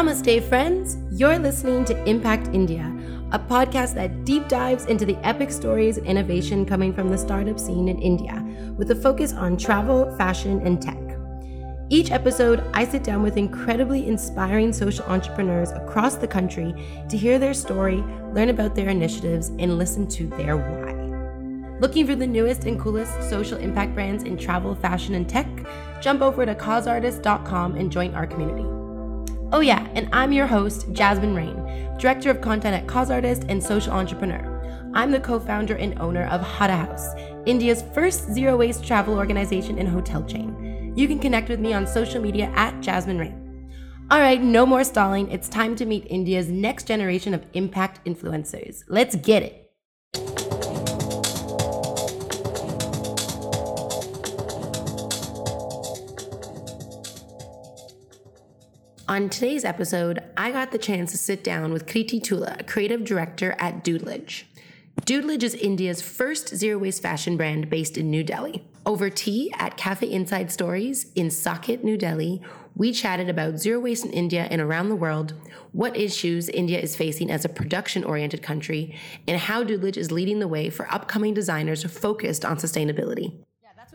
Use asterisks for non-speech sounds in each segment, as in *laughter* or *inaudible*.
Namaste, friends. You're listening to Impact India, a podcast that deep dives into the epic stories and innovation coming from the startup scene in India, with a focus on travel, fashion, and tech. Each episode, I sit down with incredibly inspiring social entrepreneurs across the country to hear their story, learn about their initiatives, and listen to their why. Looking for the newest and coolest social impact brands in travel, fashion, and tech? Jump over to causeartist.com and join our community. Oh, yeah, and I'm your host, Jasmine Rain, Director of Content at Cause Artist and Social Entrepreneur. I'm the co founder and owner of Hada House, India's first zero waste travel organization and hotel chain. You can connect with me on social media at Jasmine Rain. All right, no more stalling. It's time to meet India's next generation of impact influencers. Let's get it. On today's episode, I got the chance to sit down with Kriti Tula, creative director at Doodlage. Doodlage is India's first zero waste fashion brand based in New Delhi. Over tea at Cafe Inside Stories in Saket, New Delhi, we chatted about zero waste in India and around the world, what issues India is facing as a production oriented country, and how Doodlage is leading the way for upcoming designers focused on sustainability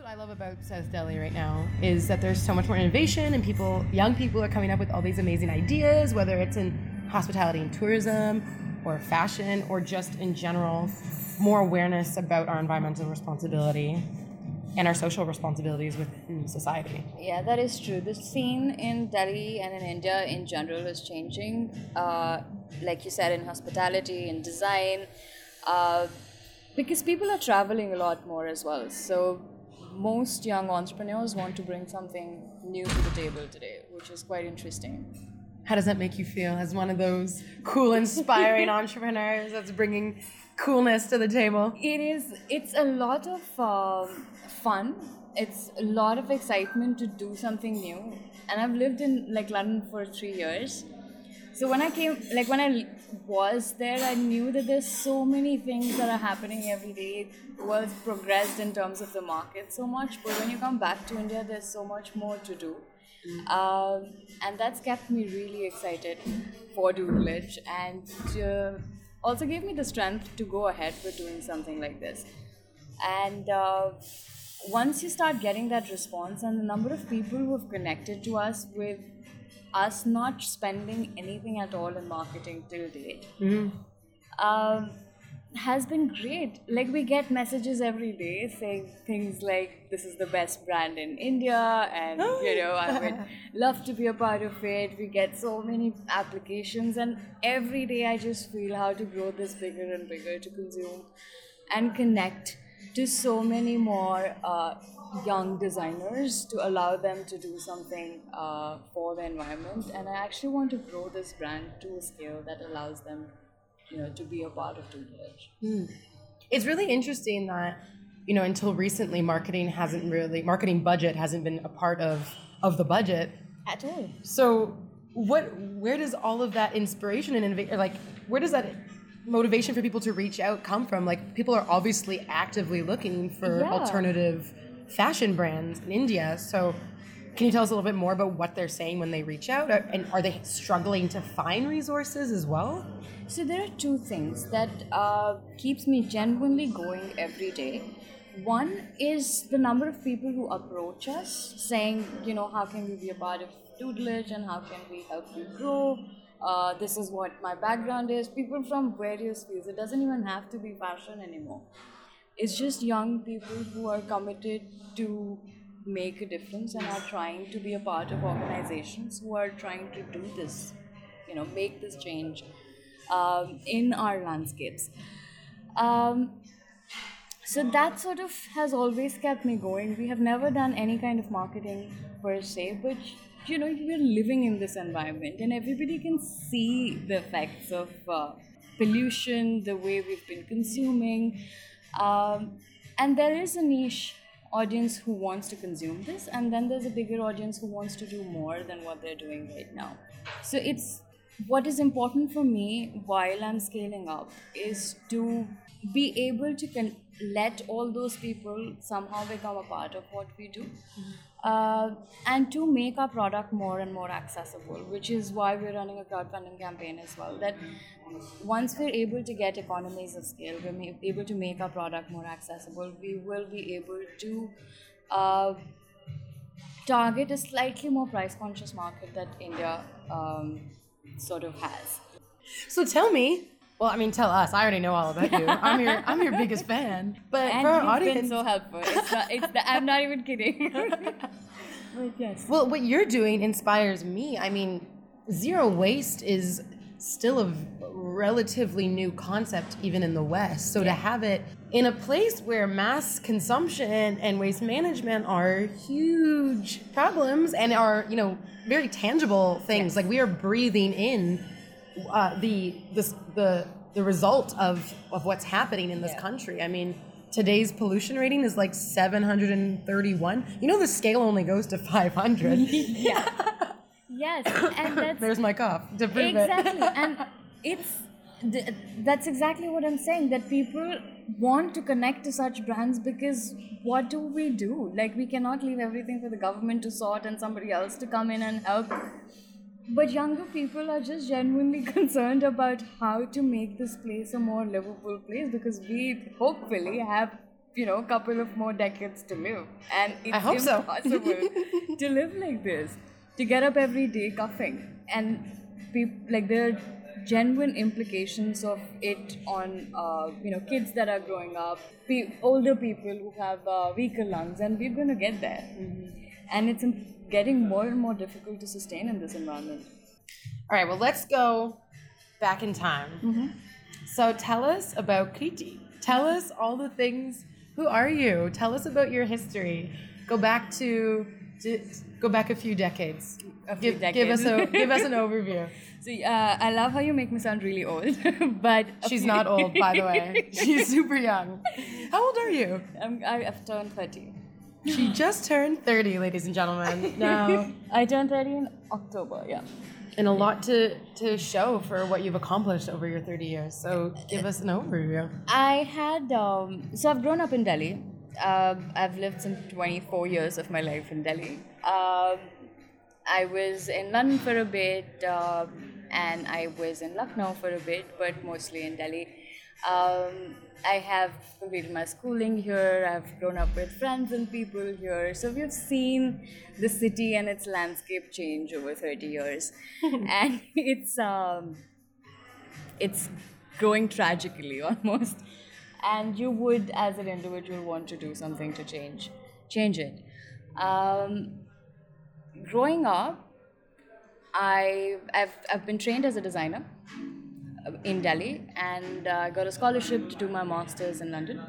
what I love about South Delhi right now is that there's so much more innovation and people, young people are coming up with all these amazing ideas, whether it's in hospitality and tourism or fashion or just in general, more awareness about our environmental responsibility and our social responsibilities within society. Yeah, that is true. The scene in Delhi and in India in general is changing. Uh, like you said, in hospitality, in design, uh, because people are traveling a lot more as well. So most young entrepreneurs want to bring something new to the table today, which is quite interesting. How does that make you feel as one of those cool, inspiring *laughs* entrepreneurs that's bringing coolness to the table? It is. It's a lot of uh, fun. It's a lot of excitement to do something new. And I've lived in like London for three years. So when I came, like when I was there, I knew that there's so many things that are happening every day. World's progressed in terms of the market so much, but when you come back to India, there's so much more to do. Um, and that's kept me really excited for Doodlage and uh, also gave me the strength to go ahead with doing something like this. And uh, once you start getting that response, and the number of people who have connected to us with us not spending anything at all in marketing till date mm-hmm. um, has been great. Like we get messages every day saying things like this is the best brand in India and *gasps* you know I would love to be a part of it. We get so many applications and every day I just feel how to grow this bigger and bigger to consume and connect to so many more uh, young designers to allow them to do something uh, for the environment. And I actually want to grow this brand to a scale that allows them, you know, to be a part of Doodlage. Mm. It's really interesting that you know until recently marketing hasn't really marketing budget hasn't been a part of of the budget at all. So what where does all of that inspiration and innovation like where does that motivation for people to reach out come from like people are obviously actively looking for yeah. alternative fashion brands in India. So, can you tell us a little bit more about what they're saying when they reach out? And are they struggling to find resources as well? So, there are two things that uh, keeps me genuinely going every day. One is the number of people who approach us saying, you know, how can we be a part of Doodlage and how can we help you grow? Uh, this is what my background is. People from various fields. It doesn't even have to be fashion anymore it's just young people who are committed to make a difference and are trying to be a part of organizations who are trying to do this, you know, make this change um, in our landscapes. Um, so that sort of has always kept me going. We have never done any kind of marketing per se, but you know, we're living in this environment and everybody can see the effects of uh, pollution, the way we've been consuming. Um, and there is a niche audience who wants to consume this, and then there's a bigger audience who wants to do more than what they're doing right now. So it's what is important for me while I'm scaling up is to be able to con- let all those people somehow become a part of what we do. Mm-hmm. Uh, and to make our product more and more accessible, which is why we're running a crowdfunding campaign as well. That once we're able to get economies of scale, we're able to make our product more accessible, we will be able to uh, target a slightly more price conscious market that India um, sort of has. So tell me. Well, I mean, tell us. I already know all about you. *laughs* I'm your I'm your biggest fan. But And for our audience, been so helpful. It's not, it's the, I'm not even kidding. *laughs* but yes. Well, what you're doing inspires me. I mean, zero waste is still a relatively new concept, even in the West. So to have it in a place where mass consumption and waste management are huge problems and are, you know, very tangible things. Like we are breathing in uh, the this the the result of of what's happening in this Yeah. country. I mean. Today's pollution rating is like 731. You know, the scale only goes to 500. *laughs* yeah. Yes, and *laughs* that's There's my cough to prove exactly, it. *laughs* and it's that's exactly what I'm saying. That people want to connect to such brands because what do we do? Like we cannot leave everything for the government to sort and somebody else to come in and help. But younger people are just genuinely *laughs* concerned about how to make this place a more livable place because we hopefully have you know a couple of more decades to live, and it's hope so. impossible *laughs* to live like this. To get up every day coughing, and peop- like there are genuine implications of it on uh, you know kids that are growing up, pe- older people who have uh, weaker lungs, and we're going to get there. And it's getting more and more difficult to sustain in this environment. All right, well, let's go back in time. Mm-hmm. So tell us about Kriti. Tell us all the things. Who are you? Tell us about your history. Go back to, to go back a few decades. A few give, give us a give us an *laughs* overview. So uh, I love how you make me sound really old, *laughs* but She's not old, by the way. *laughs* She's super young. How old are you? I'm, I've turned thirty. She just turned 30, ladies and gentlemen. *laughs* Now, I turned thirty in October. Yeah. and a lot to, to show for what you've accomplished over your 30 years. So give us an overview. I had um, so I've grown up in Delhi. Uh, I've lived some 24 years of my life in Delhi. Um, I was in London for a bit, um, and I was in Lucknow for a bit, but mostly in Delhi. Um, I have completed my schooling here. I've grown up with friends and people here. So we've seen the city and its landscape change over 30 years, *laughs* and it's um, it's growing tragically *laughs* almost and you would as an individual want to do something to change change it um, growing up I, I've, I've been trained as a designer in Delhi and uh, I got a scholarship to do my master's in London,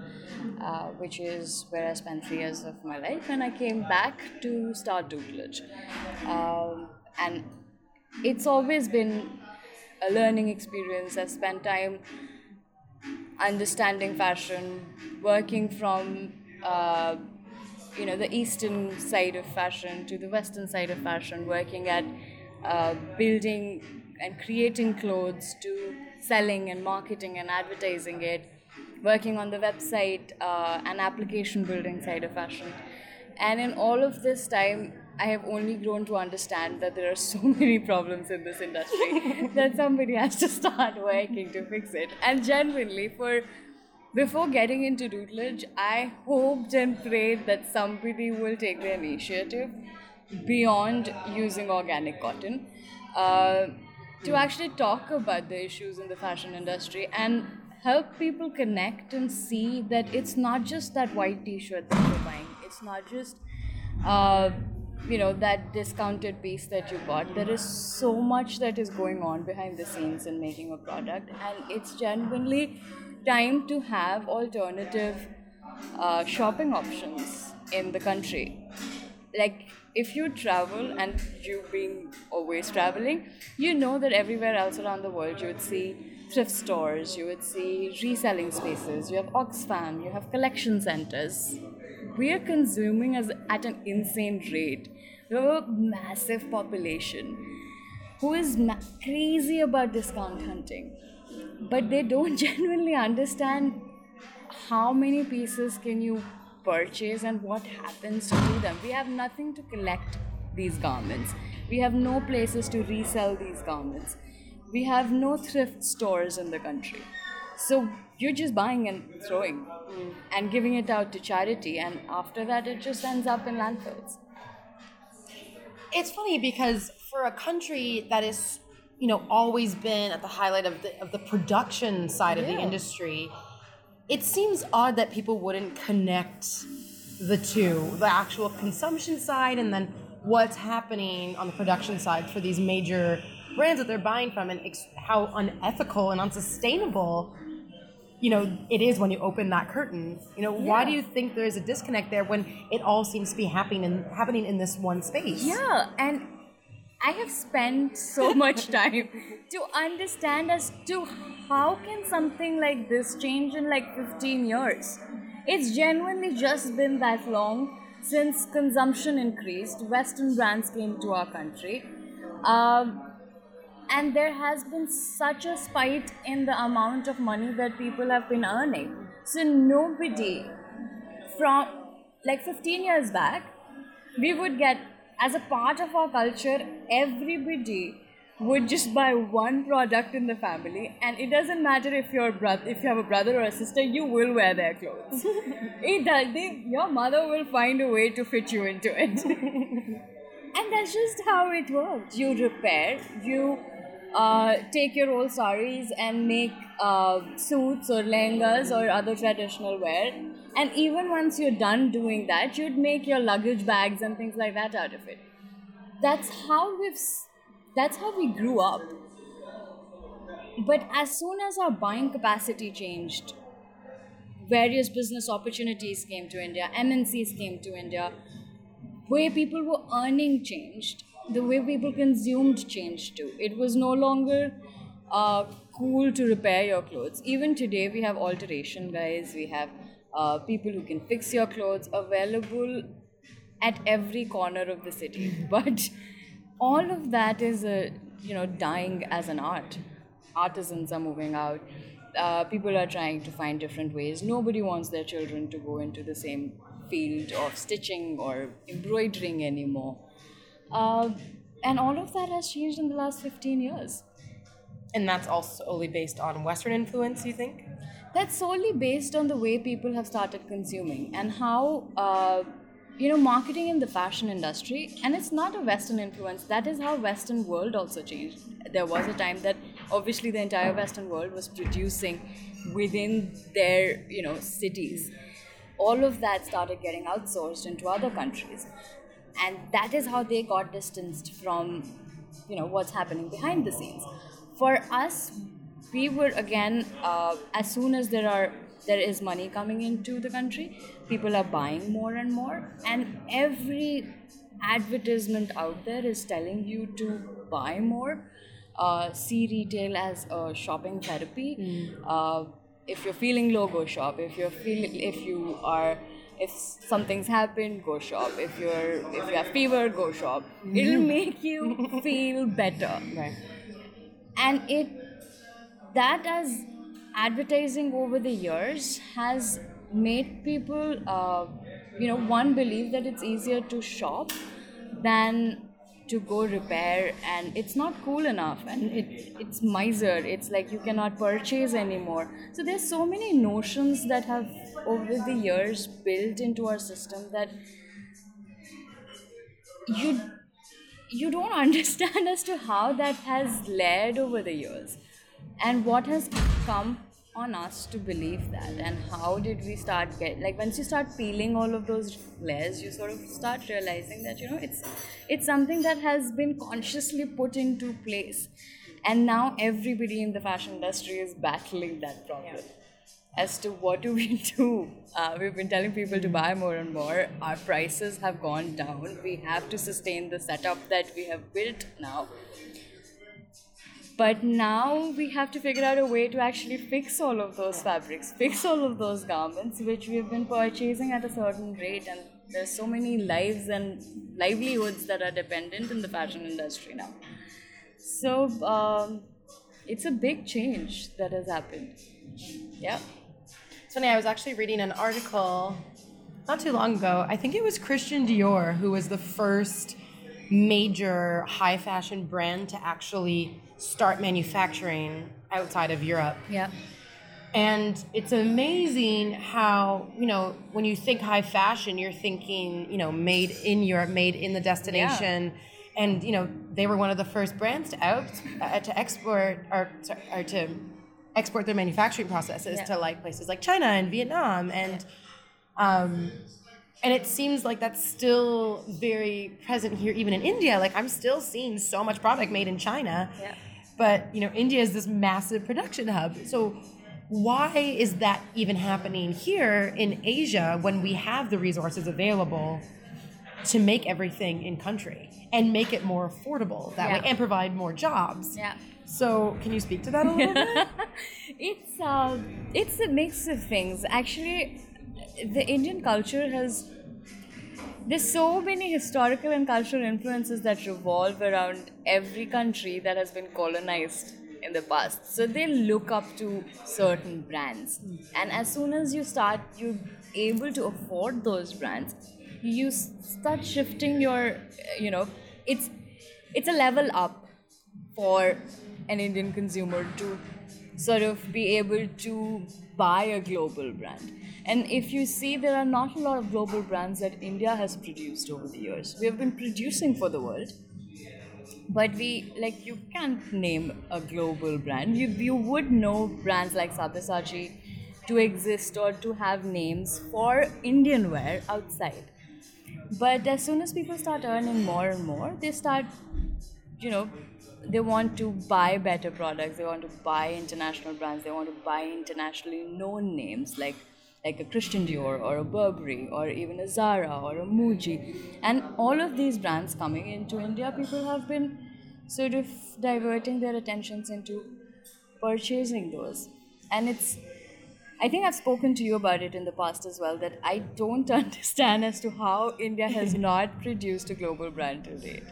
uh, which is where I spent three years of my life. And I came back to start Doodlage. Um, and it's always been a learning experience. I've spent time understanding fashion, working from uh, you know the eastern side of fashion to the western side of fashion, working at uh, building and creating clothes to selling and marketing and advertising it, working on the website uh, and application building side of fashion. And in all of this time, I have only grown to understand that there are *laughs* so many problems in this industry *laughs* that somebody has to start working to fix it. And genuinely, for before getting into Doodlage, I hoped and prayed that somebody will take the initiative beyond using organic cotton uh, to actually talk about the issues in the fashion industry and help people connect and see that it's not just that white t-shirt that you're buying. It's not just uh, you know that discounted piece that you bought. There is so much that is going on behind the scenes in making a product and it's genuinely time to have alternative uh, shopping options in the country. Like if you travel and you being always traveling you know that everywhere else around the world you would see thrift stores you would see reselling spaces you have oxfam you have collection centers. We are consuming as at an insane rate. We have a massive population who is ma- crazy about discount hunting but they don't *laughs* genuinely understand how many pieces can you purchase and what happens to them. We have nothing to collect these garments. We have no places to resell these garments. We have no thrift stores in the country. So you're just buying and throwing hmm. and giving it out to charity, and after that, it just ends up in landfills. It's funny because for a country that is, you know, always been at the highlight of the of the production side of the industry, it seems odd that people wouldn't connect the two, the actual consumption side and then what's happening on the production side for these major brands that they're buying from and ex- how unethical and unsustainable you know it is when you open that curtain. You know why do you think there is a disconnect there when it all seems to be happening in happening in this one space? Yeah, and I have spent so *laughs* much time to understand as to how can something like this change in like 15 years. It's genuinely just been that long since consumption increased, Western brands came to our country. Um, and there has been such a spike in the amount of money that people have been earning. So nobody from like 15 years back, we would get as a part of our culture, everybody would just buy one product in the family, and it doesn't matter if you're brother, if you have a brother or a sister, you will wear their clothes. *laughs* it does. They, your mother will find a way to fit you into it. *laughs* and that's just how it works. You repair, you uh, take your old saris and make uh, suits or lehengas or other traditional wear. And even once you're done doing that, you'd make your luggage bags and things like that out of it. That's how we've. That's how we grew up. But as soon as our buying capacity changed, various business opportunities came to India, MNCs came to India, way people were earning changed the way people consumed changed too it was no longer uh, cool to repair your clothes even today we have alteration guys we have uh, people who can fix your clothes available at every corner of the city. *laughs* But all of that is a you know dying as an art. Artisans are moving out. Uh, people are trying to find different ways. Nobody wants their children to go into the same field of stitching or embroidering anymore. Uh, and all of that has changed in the last 15 years. And that's also solely based on western influence you think that's solely based on the way people have started consuming and how uh, you know marketing in the fashion industry and it's not a western influence that is how western world also changed. There was a time that obviously the entire western world was producing within their you know cities. All of that started getting outsourced into other countries. And that is how they got distanced from you know what's happening behind the scenes. For us we were again uh, as soon as there are there is money coming into the country people are buying more and more and every advertisement out there is telling you to buy more. Uh, see retail as a shopping therapy. Uh, if you're feeling low go shop. If you're feeling if you are if something's happened go shop. If you're if you have fever go shop. It'll make you feel better. *laughs* Right. And it that as advertising over the years has made people uh, you know one believe that it's easier to shop than to go repair and it's not cool enough and it, it's miser. It's like you cannot purchase anymore. So there's so many notions that have over the years built into our system that you you don't *laughs* understand as to how that has led over the years and what has come on us to believe that and how did we start get like once you start peeling all of those layers you sort of start realizing that you know it's it's something that has been consciously put into place and now everybody in the fashion industry is battling that problem as to what do we *laughs* do. Uh, we've been telling people to buy more and more. Our prices have gone down. We have to sustain the setup that we have built now. But now we have to figure out a way to actually fix all of those fabrics, fix all of those garments, which we've been purchasing at a certain rate. And there's so many lives and livelihoods that are dependent in the fashion industry now. So um, it's a big change that has happened. Yeah. It's funny, I was actually reading an article not too long ago, I think it was Christian Dior who was the first major high fashion brand to actually start manufacturing outside of Europe. Yeah. And it's amazing how, you know, when you think high fashion, you're thinking, you know, made in Europe, made in the destination. And, you know, they were one of the first brands to out uh, to export or, or to export their manufacturing processes Yeah. to like places like China and Vietnam and um, and it seems like that's still very present here even in India like I'm still seeing so much product made in China Yeah. But you know India is this massive production hub so why is that even happening here in Asia when we have the resources available to make everything in country and make it more affordable that way and provide more jobs Yeah. so can you speak to that a little bit *laughs* it's uh, it's a mix of things. Actually, the Indian culture has there's so many historical and cultural influences that revolve around every country that has been colonized in the past. So they look up to certain brands, and as soon as you start, you're able to afford those brands. You start shifting your, you know, it's it's a level up for an Indian consumer to sort of be able to buy a global brand. And if you see, there are not a lot of global brands that India has produced over the years. We have been producing for the world, but we like you can't name a global brand. You you would know brands like Sabyasachi to exist or to have names for Indian wear outside. But as soon as people start earning more and more, they start, you know, they want to buy better products. They want to buy international brands. They want to buy internationally known names like like a Christian Dior or a Burberry or even a Zara or a Muji. And all of these brands coming into India, people have been sort of diverting their attentions into purchasing those. And it's I think I've spoken to you about it in the past as well that I don't *laughs* understand as to how India has *laughs* not produced a global brand till date.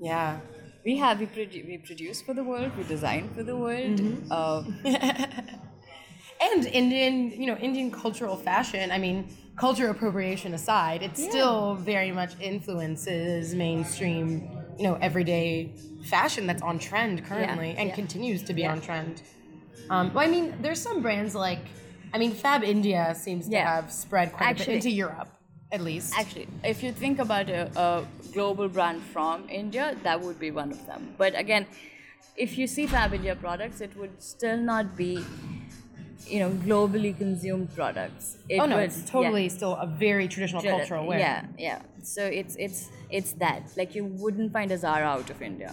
yeah We have, we, produ- we produce for the world, we design for the world. Uh, *laughs* and Indian, you know, Indian cultural fashion. I mean, culture appropriation aside, it still very much influences mainstream, you know, everyday fashion that's on trend currently and yeah. continues to be Yeah. on trend. Um, well, I mean, there's some brands like, I mean, Fab India seems to have spread quite a Actually- bit into Europe, at least. actually, if you think about a, a global brand from India, that would be one of them. But again, if you see Fab India products, it would still not be, you know, globally consumed products. It oh no, would- it's yeah. totally still a very traditional cultural wear. Yeah, yeah. So it's it's it's that. Like you wouldn't find a Zara out of India,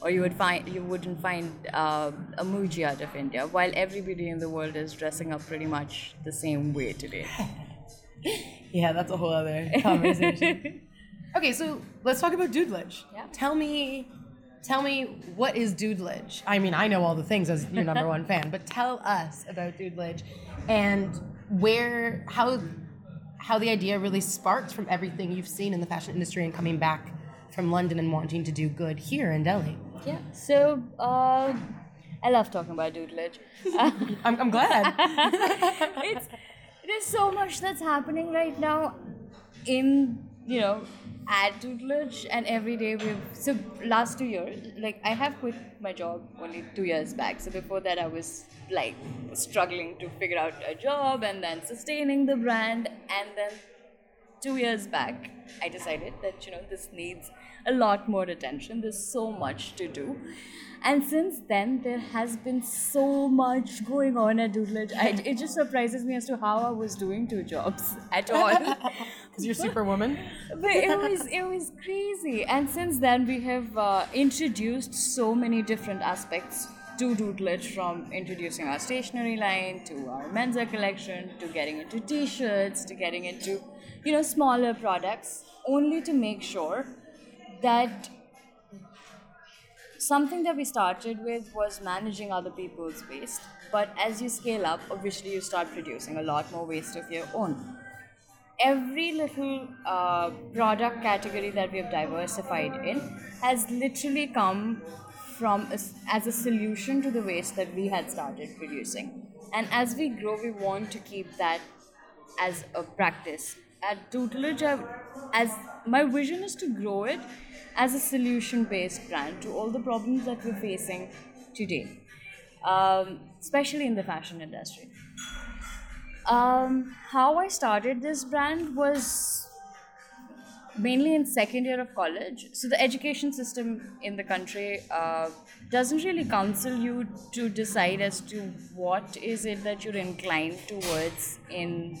or you would find you wouldn't find uh, a Muji out of India. While everybody in the world is dressing up pretty much the same way today. *laughs* Yeah, that's a whole other conversation. *laughs* okay, so let's talk about doodlage. Yeah. Tell me, tell me what is doodlage? I mean, I know all the things as your number one fan, but tell us about doodlage and where, how, how the idea really sparked from everything you've seen in the fashion industry and coming back from London and wanting to do good here in Delhi. Yeah. So uh, I love talking about doodlage. *laughs* I'm, I'm glad. *laughs* it's there's so much that's happening right now in you know at Doodlage and every day we've so last two years like i have quit my job only two years back. So before that i was like struggling to figure out a job and then sustaining the brand. And then two years back i decided that you know this needs a lot more attention. There's so much to do. And since then there has been so much going on at doodlage I, it just surprises me as to how i was doing two jobs *laughs* at all. Because you're superwoman. but it was it was crazy. And since then we have uh, introduced so many different aspects to doodlage from introducing our stationery line to our menswear collection to getting into t-shirts to getting into you know smaller products only to make sure that something that we started with was managing other people's waste. But as you scale up obviously you start producing a lot more waste of your own. Every little uh, product category that we have diversified in has literally come from a as a solution to the waste that we had started producing. And as we grow we want to keep that as a practice. At Doodlage as my vision is to grow it as a solution based brand to all the problems that we're facing today um, especially in the fashion industry. Um, how i started this brand was mainly in second year of college. So the education system in the country uh, doesn't really counsel you to decide as to what is it that you're inclined towards in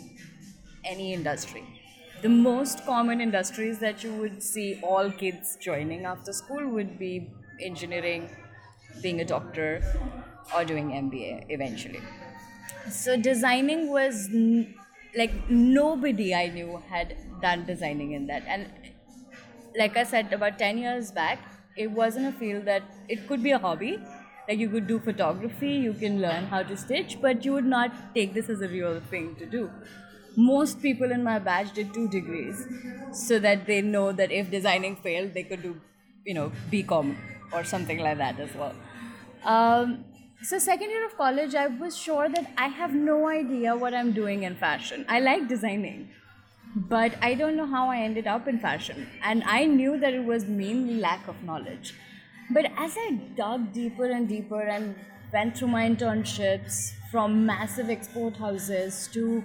any industry the most common industries that you would see all kids joining after school would be engineering being a doctor or doing mba eventually. So designing was n- like nobody i knew had done designing in that. And like i said about 10 years back it wasn't a field that it could be a hobby. Like you could do photography you can learn how to stitch but you would not take this as a real thing to do most people in my batch did two degrees so that they know that if designing failed they could do you know bcom or something like that as well. Um, so second year of college i was sure that i have no idea what i'm doing in fashion. I like designing but i don't know how i ended up in fashion. And i knew that it was mainly lack of knowledge. But as i dug deeper and deeper and went through my internships from massive export houses to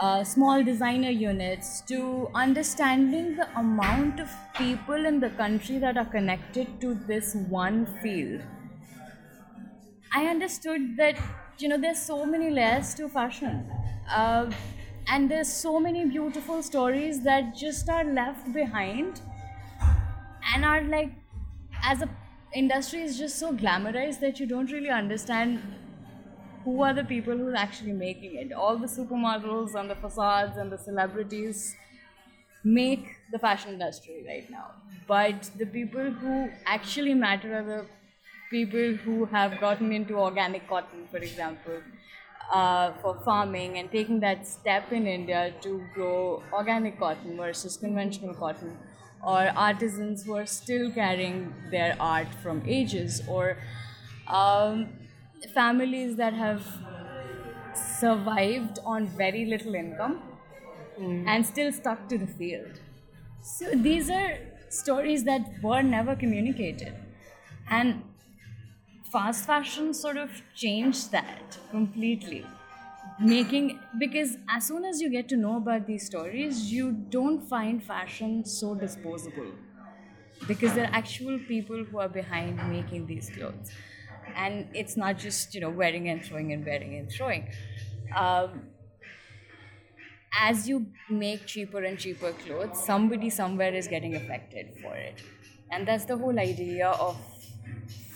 uh, small designer units to understanding the amount of people in the country that are connected to this one field. I understood that you know there's so many layers to fashion, uh, and there's so many beautiful stories that just are left behind, and are like, as a industry is just so glamorized that you don't really understand who are the people who are actually making it. All the supermodels and the facades and the celebrities make the fashion industry right now, but the people who actually matter are the people who have gotten into organic cotton, for example, uh, for farming and taking that step in India to grow organic cotton versus conventional cotton, or artisans who are still carrying their art from ages, or um, families that have survived on very little income mm. and still stuck to the field. So these are stories that were never communicated. And fast fashion sort of changed that completely making because as soon as you get to know about these stories you don't find fashion so disposable because there are actual people who are behind making these clothes and it's not just you know wearing and throwing and wearing and throwing. Um, as you make cheaper and cheaper clothes somebody somewhere is getting affected for it. And that's the whole idea of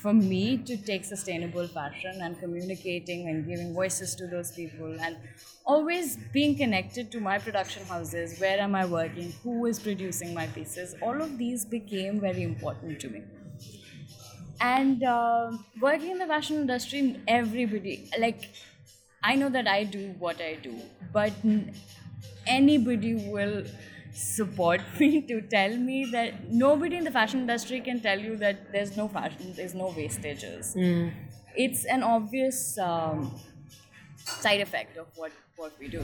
for me to take sustainable fashion and communicating and giving voices to those people and always being connected to my production houses where am i working who is producing my pieces all of these became very important to me and uh, working in the fashion industry everybody like i know that i do what i do but anybody will support *laughs* me to tell me that nobody in the fashion industry can tell you that there's no fashion, there's no wastages. Mm. It's an obvious um, side effect of what, what we do.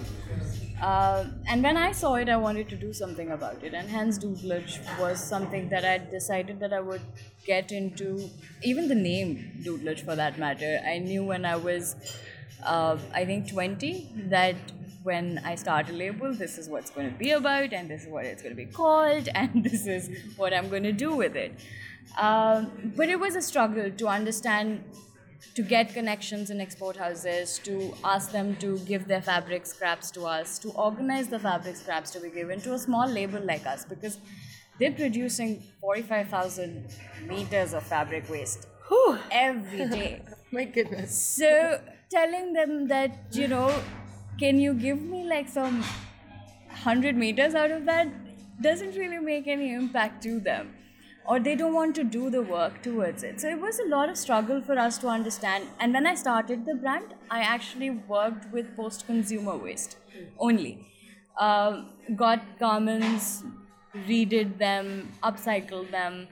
Uh, and when I saw it, I wanted to do something about it. And hence, Doodlage was something that I decided that I would get into. Even the name Doodlage, for that matter, I knew when I was, uh, I think, 20 that when I start a label, this is what's going to be about, and this is what it's going to be called, *laughs* and this is what I'm going to do with it. Um, but it was a struggle to understand, to get connections in export houses, to ask them to give their fabric scraps to us, to organize the fabric scraps to be given to a small label like us, because they're producing 45,000 meters of fabric waste Whew. every day. *laughs* My goodness. So telling them that, you know, can you give me like some 100 meters out of that doesn't really make any impact to them or they don't want to do the work towards it. So it was a lot of struggle for us to understand. And when i started the brand i actually worked with post consumer waste only. Uh, got garments redid them upcycled them.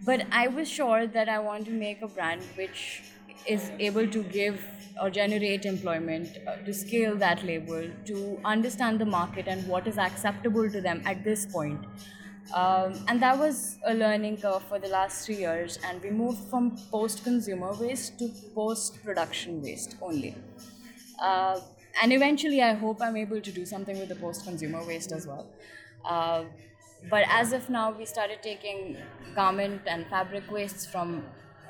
But i was sure that i want to make a brand which is able to give or generate employment, uh, to scale that label, to understand the market and what is acceptable to them at this point. Um, and that was a learning curve for the last three years, and we moved from post consumer waste to post production waste only. Uh, and eventually, I hope I'm able to do something with the post consumer waste as well. Uh, but as of now, we started taking garment and fabric wastes from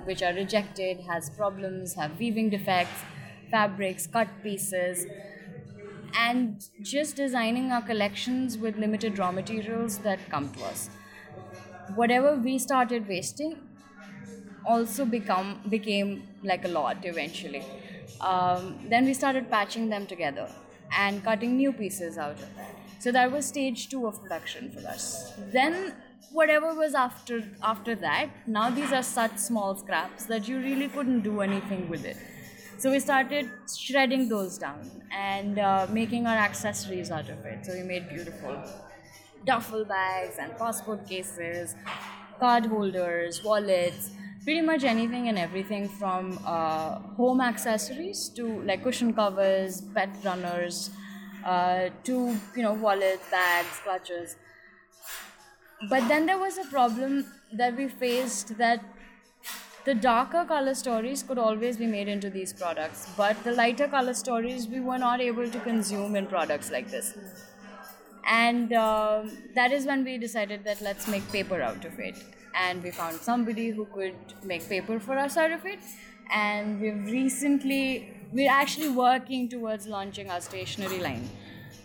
which are rejected, has problems, have weaving defects, fabrics, cut pieces, and just designing our collections with limited raw materials that come to us. Whatever we started wasting also become became like a lot eventually. Um, then we started patching them together and cutting new pieces out of it. So that was stage two of production for us. Then whatever was after after that, now these are such small scraps that you really couldn't do anything with it. So we started shredding those down and uh, making our accessories out of it. So we made beautiful duffel bags and passport cases, card holders, wallets, pretty much anything and everything from uh, home accessories to like cushion covers, pet runners, uh, to you know wallets, bags, clutches. But then there was a problem that we faced that the darker color stories could always be made into these products, but the lighter color stories we were not able to consume in products like this. And um, that is when we decided that let's make paper out of it. And we found somebody who could make paper for us out of it. And we've recently, we're actually working towards launching our stationery line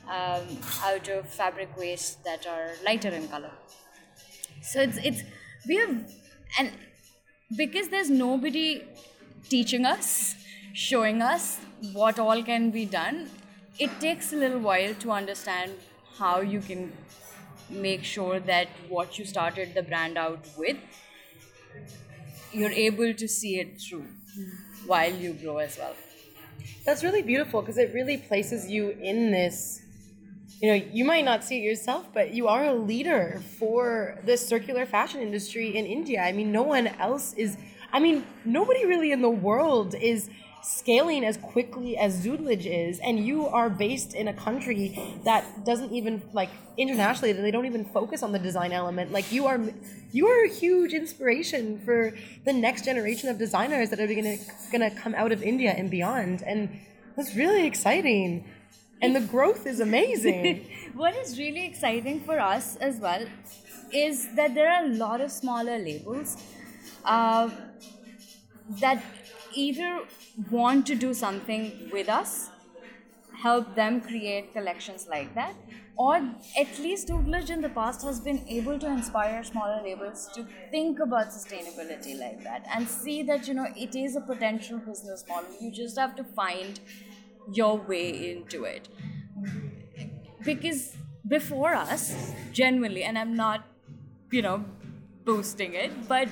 um, out of fabric waste that are lighter in color. So it's, it's, we have, and because there's nobody teaching us, showing us what all can be done, it takes a little while to understand how you can make sure that what you started the brand out with, you're able to see it through while you grow as well. That's really beautiful because it really places you in this. You know, you might not see it yourself, but you are a leader for the circular fashion industry in India. I mean, no one else is. I mean, nobody really in the world is scaling as quickly as Doodlage is, and you are based in a country that doesn't even like internationally they don't even focus on the design element. Like you are, you are a huge inspiration for the next generation of designers that are gonna gonna come out of India and beyond, and that's really exciting. And the growth is amazing. *laughs* what is really exciting for us as well is that there are a lot of smaller labels uh, that either want to do something with us, help them create collections like that, or at least Doodlage in the past has been able to inspire smaller labels to think about sustainability like that and see that you know it is a potential business model. You just have to find your way into it. Because before us, genuinely, and I'm not, you know, boosting it, but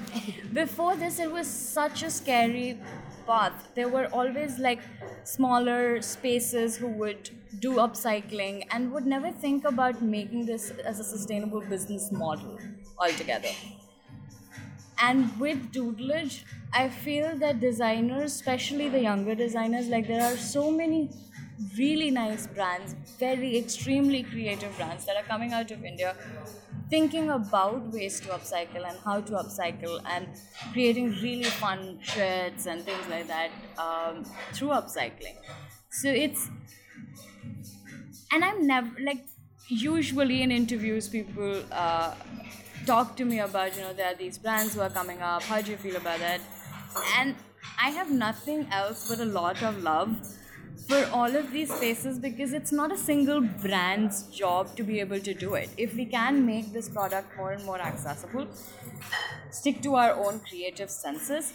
before this, it was such a scary path. There were always like smaller spaces who would do upcycling and would never think about making this as a sustainable business model altogether. And with Doodlage, I feel that designers, especially the younger designers, like there are so many really nice brands, very extremely creative brands that are coming out of India thinking about ways to upcycle and how to upcycle and creating really fun shirts and things like that um, through upcycling. So it's, and I'm never like, usually in interviews, people uh, talk to me about, you know, there are these brands who are coming up, how do you feel about that? And I have nothing else but a lot of love for all of these spaces because it's not a single brand's job to be able to do it. If we can make this product more and more accessible, stick to our own creative senses,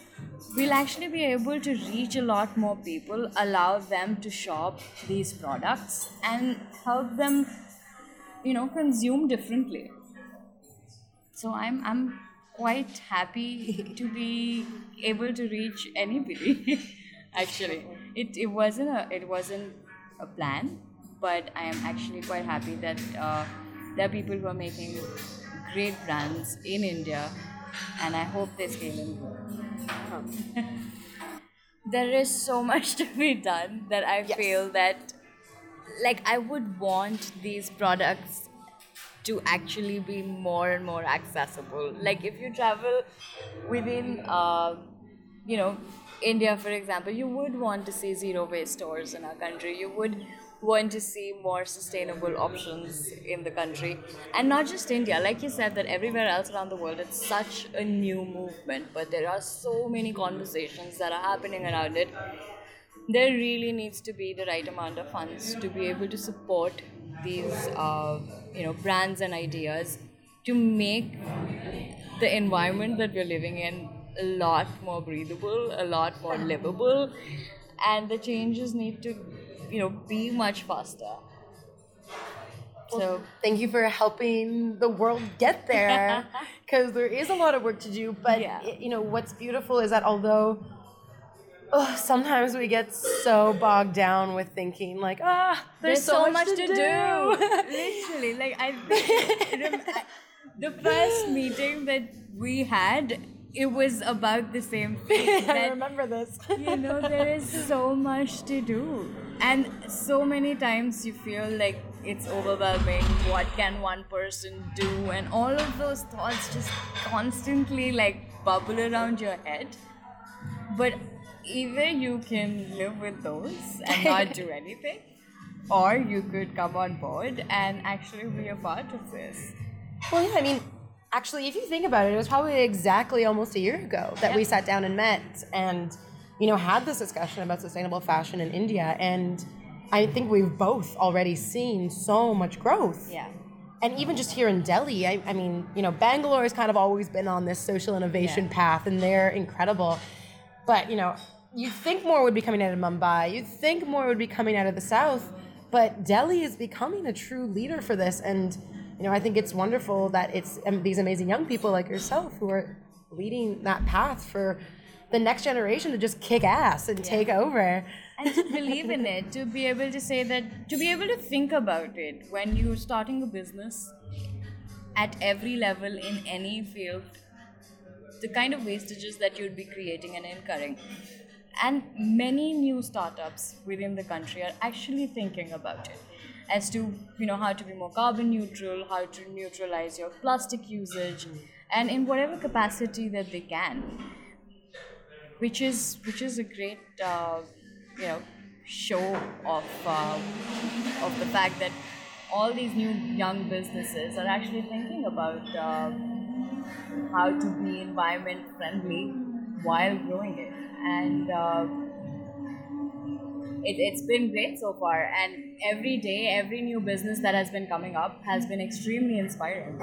we'll actually be able to reach a lot more people, allow them to shop these products, and help them, you know, consume differently. So I'm I'm quite happy to be able to reach anybody. *laughs* actually it, it wasn't a it wasn't a plan but i am actually quite happy that uh, there are people who are making great brands in india and i hope they scale and *laughs* grow there is so *laughs* much to be done that I Yes. feel that like I would want these products to actually be more and more accessible. Like if you travel within, uh, you know, India, for example, you would want to see zero waste stores in our country. You would want to see more sustainable options in the country. And not just India, like you said, that everywhere else around the world, it's such a new movement, but there are so many conversations that are happening around it there really needs to be the right amount of funds to be able to support these uh, you know brands and ideas to make the environment that we're living in a lot more breathable a lot more livable and the changes need to you know be much faster so Thank you for helping the world get there *laughs* because there is a lot of work to do. But Yeah. y- you know what's beautiful is that although oh, sometimes we get so bogged down with thinking like ah, there's, so, much, to, do. *laughs* Literally, like I, I, the first meeting that we had, it was about the same *laughs* thing. I remember this. you know, there is *laughs* so much to do, and so many times you feel like it's overwhelming. What can one person do? And all of those thoughts just constantly like bubble around your head. But either you can live with those and *laughs* not do anything, or you could come on board and actually be a part of this. Well, yeah, I mean, actually, if you think about it, it was probably exactly almost a year ago that we sat down and met and, you know, had this discussion about sustainable fashion in India. And I think we've both already seen so much growth. Yeah. And even just here in Delhi, I, I mean, you know, Bangalore has kind of always been on this social innovation Yeah. path, and they're incredible. But, you know, you'd think more would be coming out of Mumbai, you'd think more would be coming out of the South, but Delhi is becoming a true leader for this. And, you know, I think it's wonderful that it's um, these amazing young people like yourself who are leading that path for the next generation to just kick ass and take over. and to believe in it to be able to say that to be able to think about it when you're starting a business at every level in any field the kind of wastages that you'd be creating and incurring and many new startups within the country are actually thinking about it. As to you know how to be more carbon neutral how to neutralize your plastic usage and in whatever capacity that they can. Which is which is a great uh, you know show of uh, of the fact that all these new young businesses are actually thinking about uh, how to be environment friendly while growing it and uh, it, it's been great so far and every day every new business that has been coming up has been extremely inspiring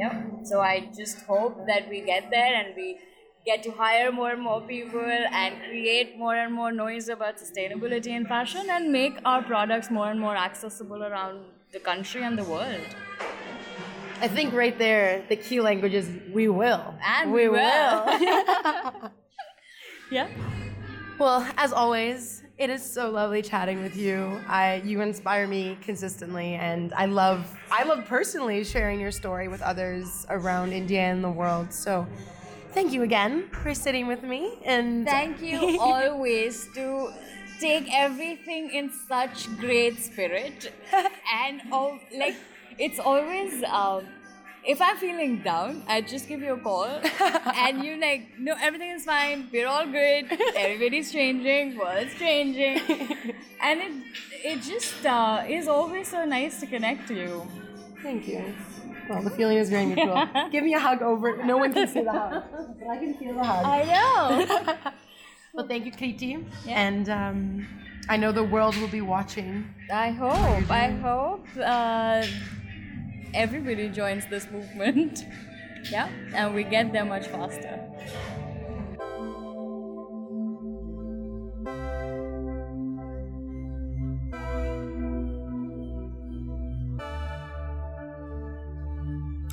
yeah. So I just hope that we get there and we get to hire more and more people and create more and more noise about sustainability in fashion and make our products more and more accessible around the country and the world. I think right there, the key language is we will. And we we will. will. *laughs* *laughs* Yeah. Well, as always, it is so lovely chatting with you. I you inspire me consistently and I love I love personally sharing your story with others around India and the world. So thank you again for sitting with me and Thank you *laughs* always to take everything in such great spirit *laughs* and oh, like it's always um, if I'm feeling down, I just give you a call *laughs* and you like no everything is fine, we're all good, everybody's changing, world's changing, *laughs* and it it just uh, is always so nice to connect to you. Thank you. Well, the feeling is very mutual. *laughs* Give me a hug over. No one can see the hug, but I can feel the hug. I know. well, thank you, Kriti. Yeah. And um, I know the world will be watching. I hope. I hope uh, everybody joins this movement. *laughs* yeah, and we get there much faster.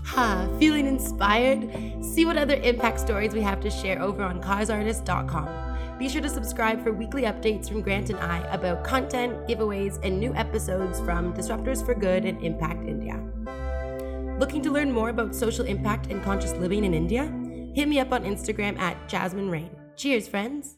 Ha, feeling inspired? See what other impact stories we have to share over on causeartist.com. Be sure to subscribe for weekly updates from Grant and I about content, giveaways, and new episodes from Disruptors for Good and Impact India. Looking to learn more about social impact and conscious living in India? Hit me up on Instagram at Jasmine Rain. Cheers, friends!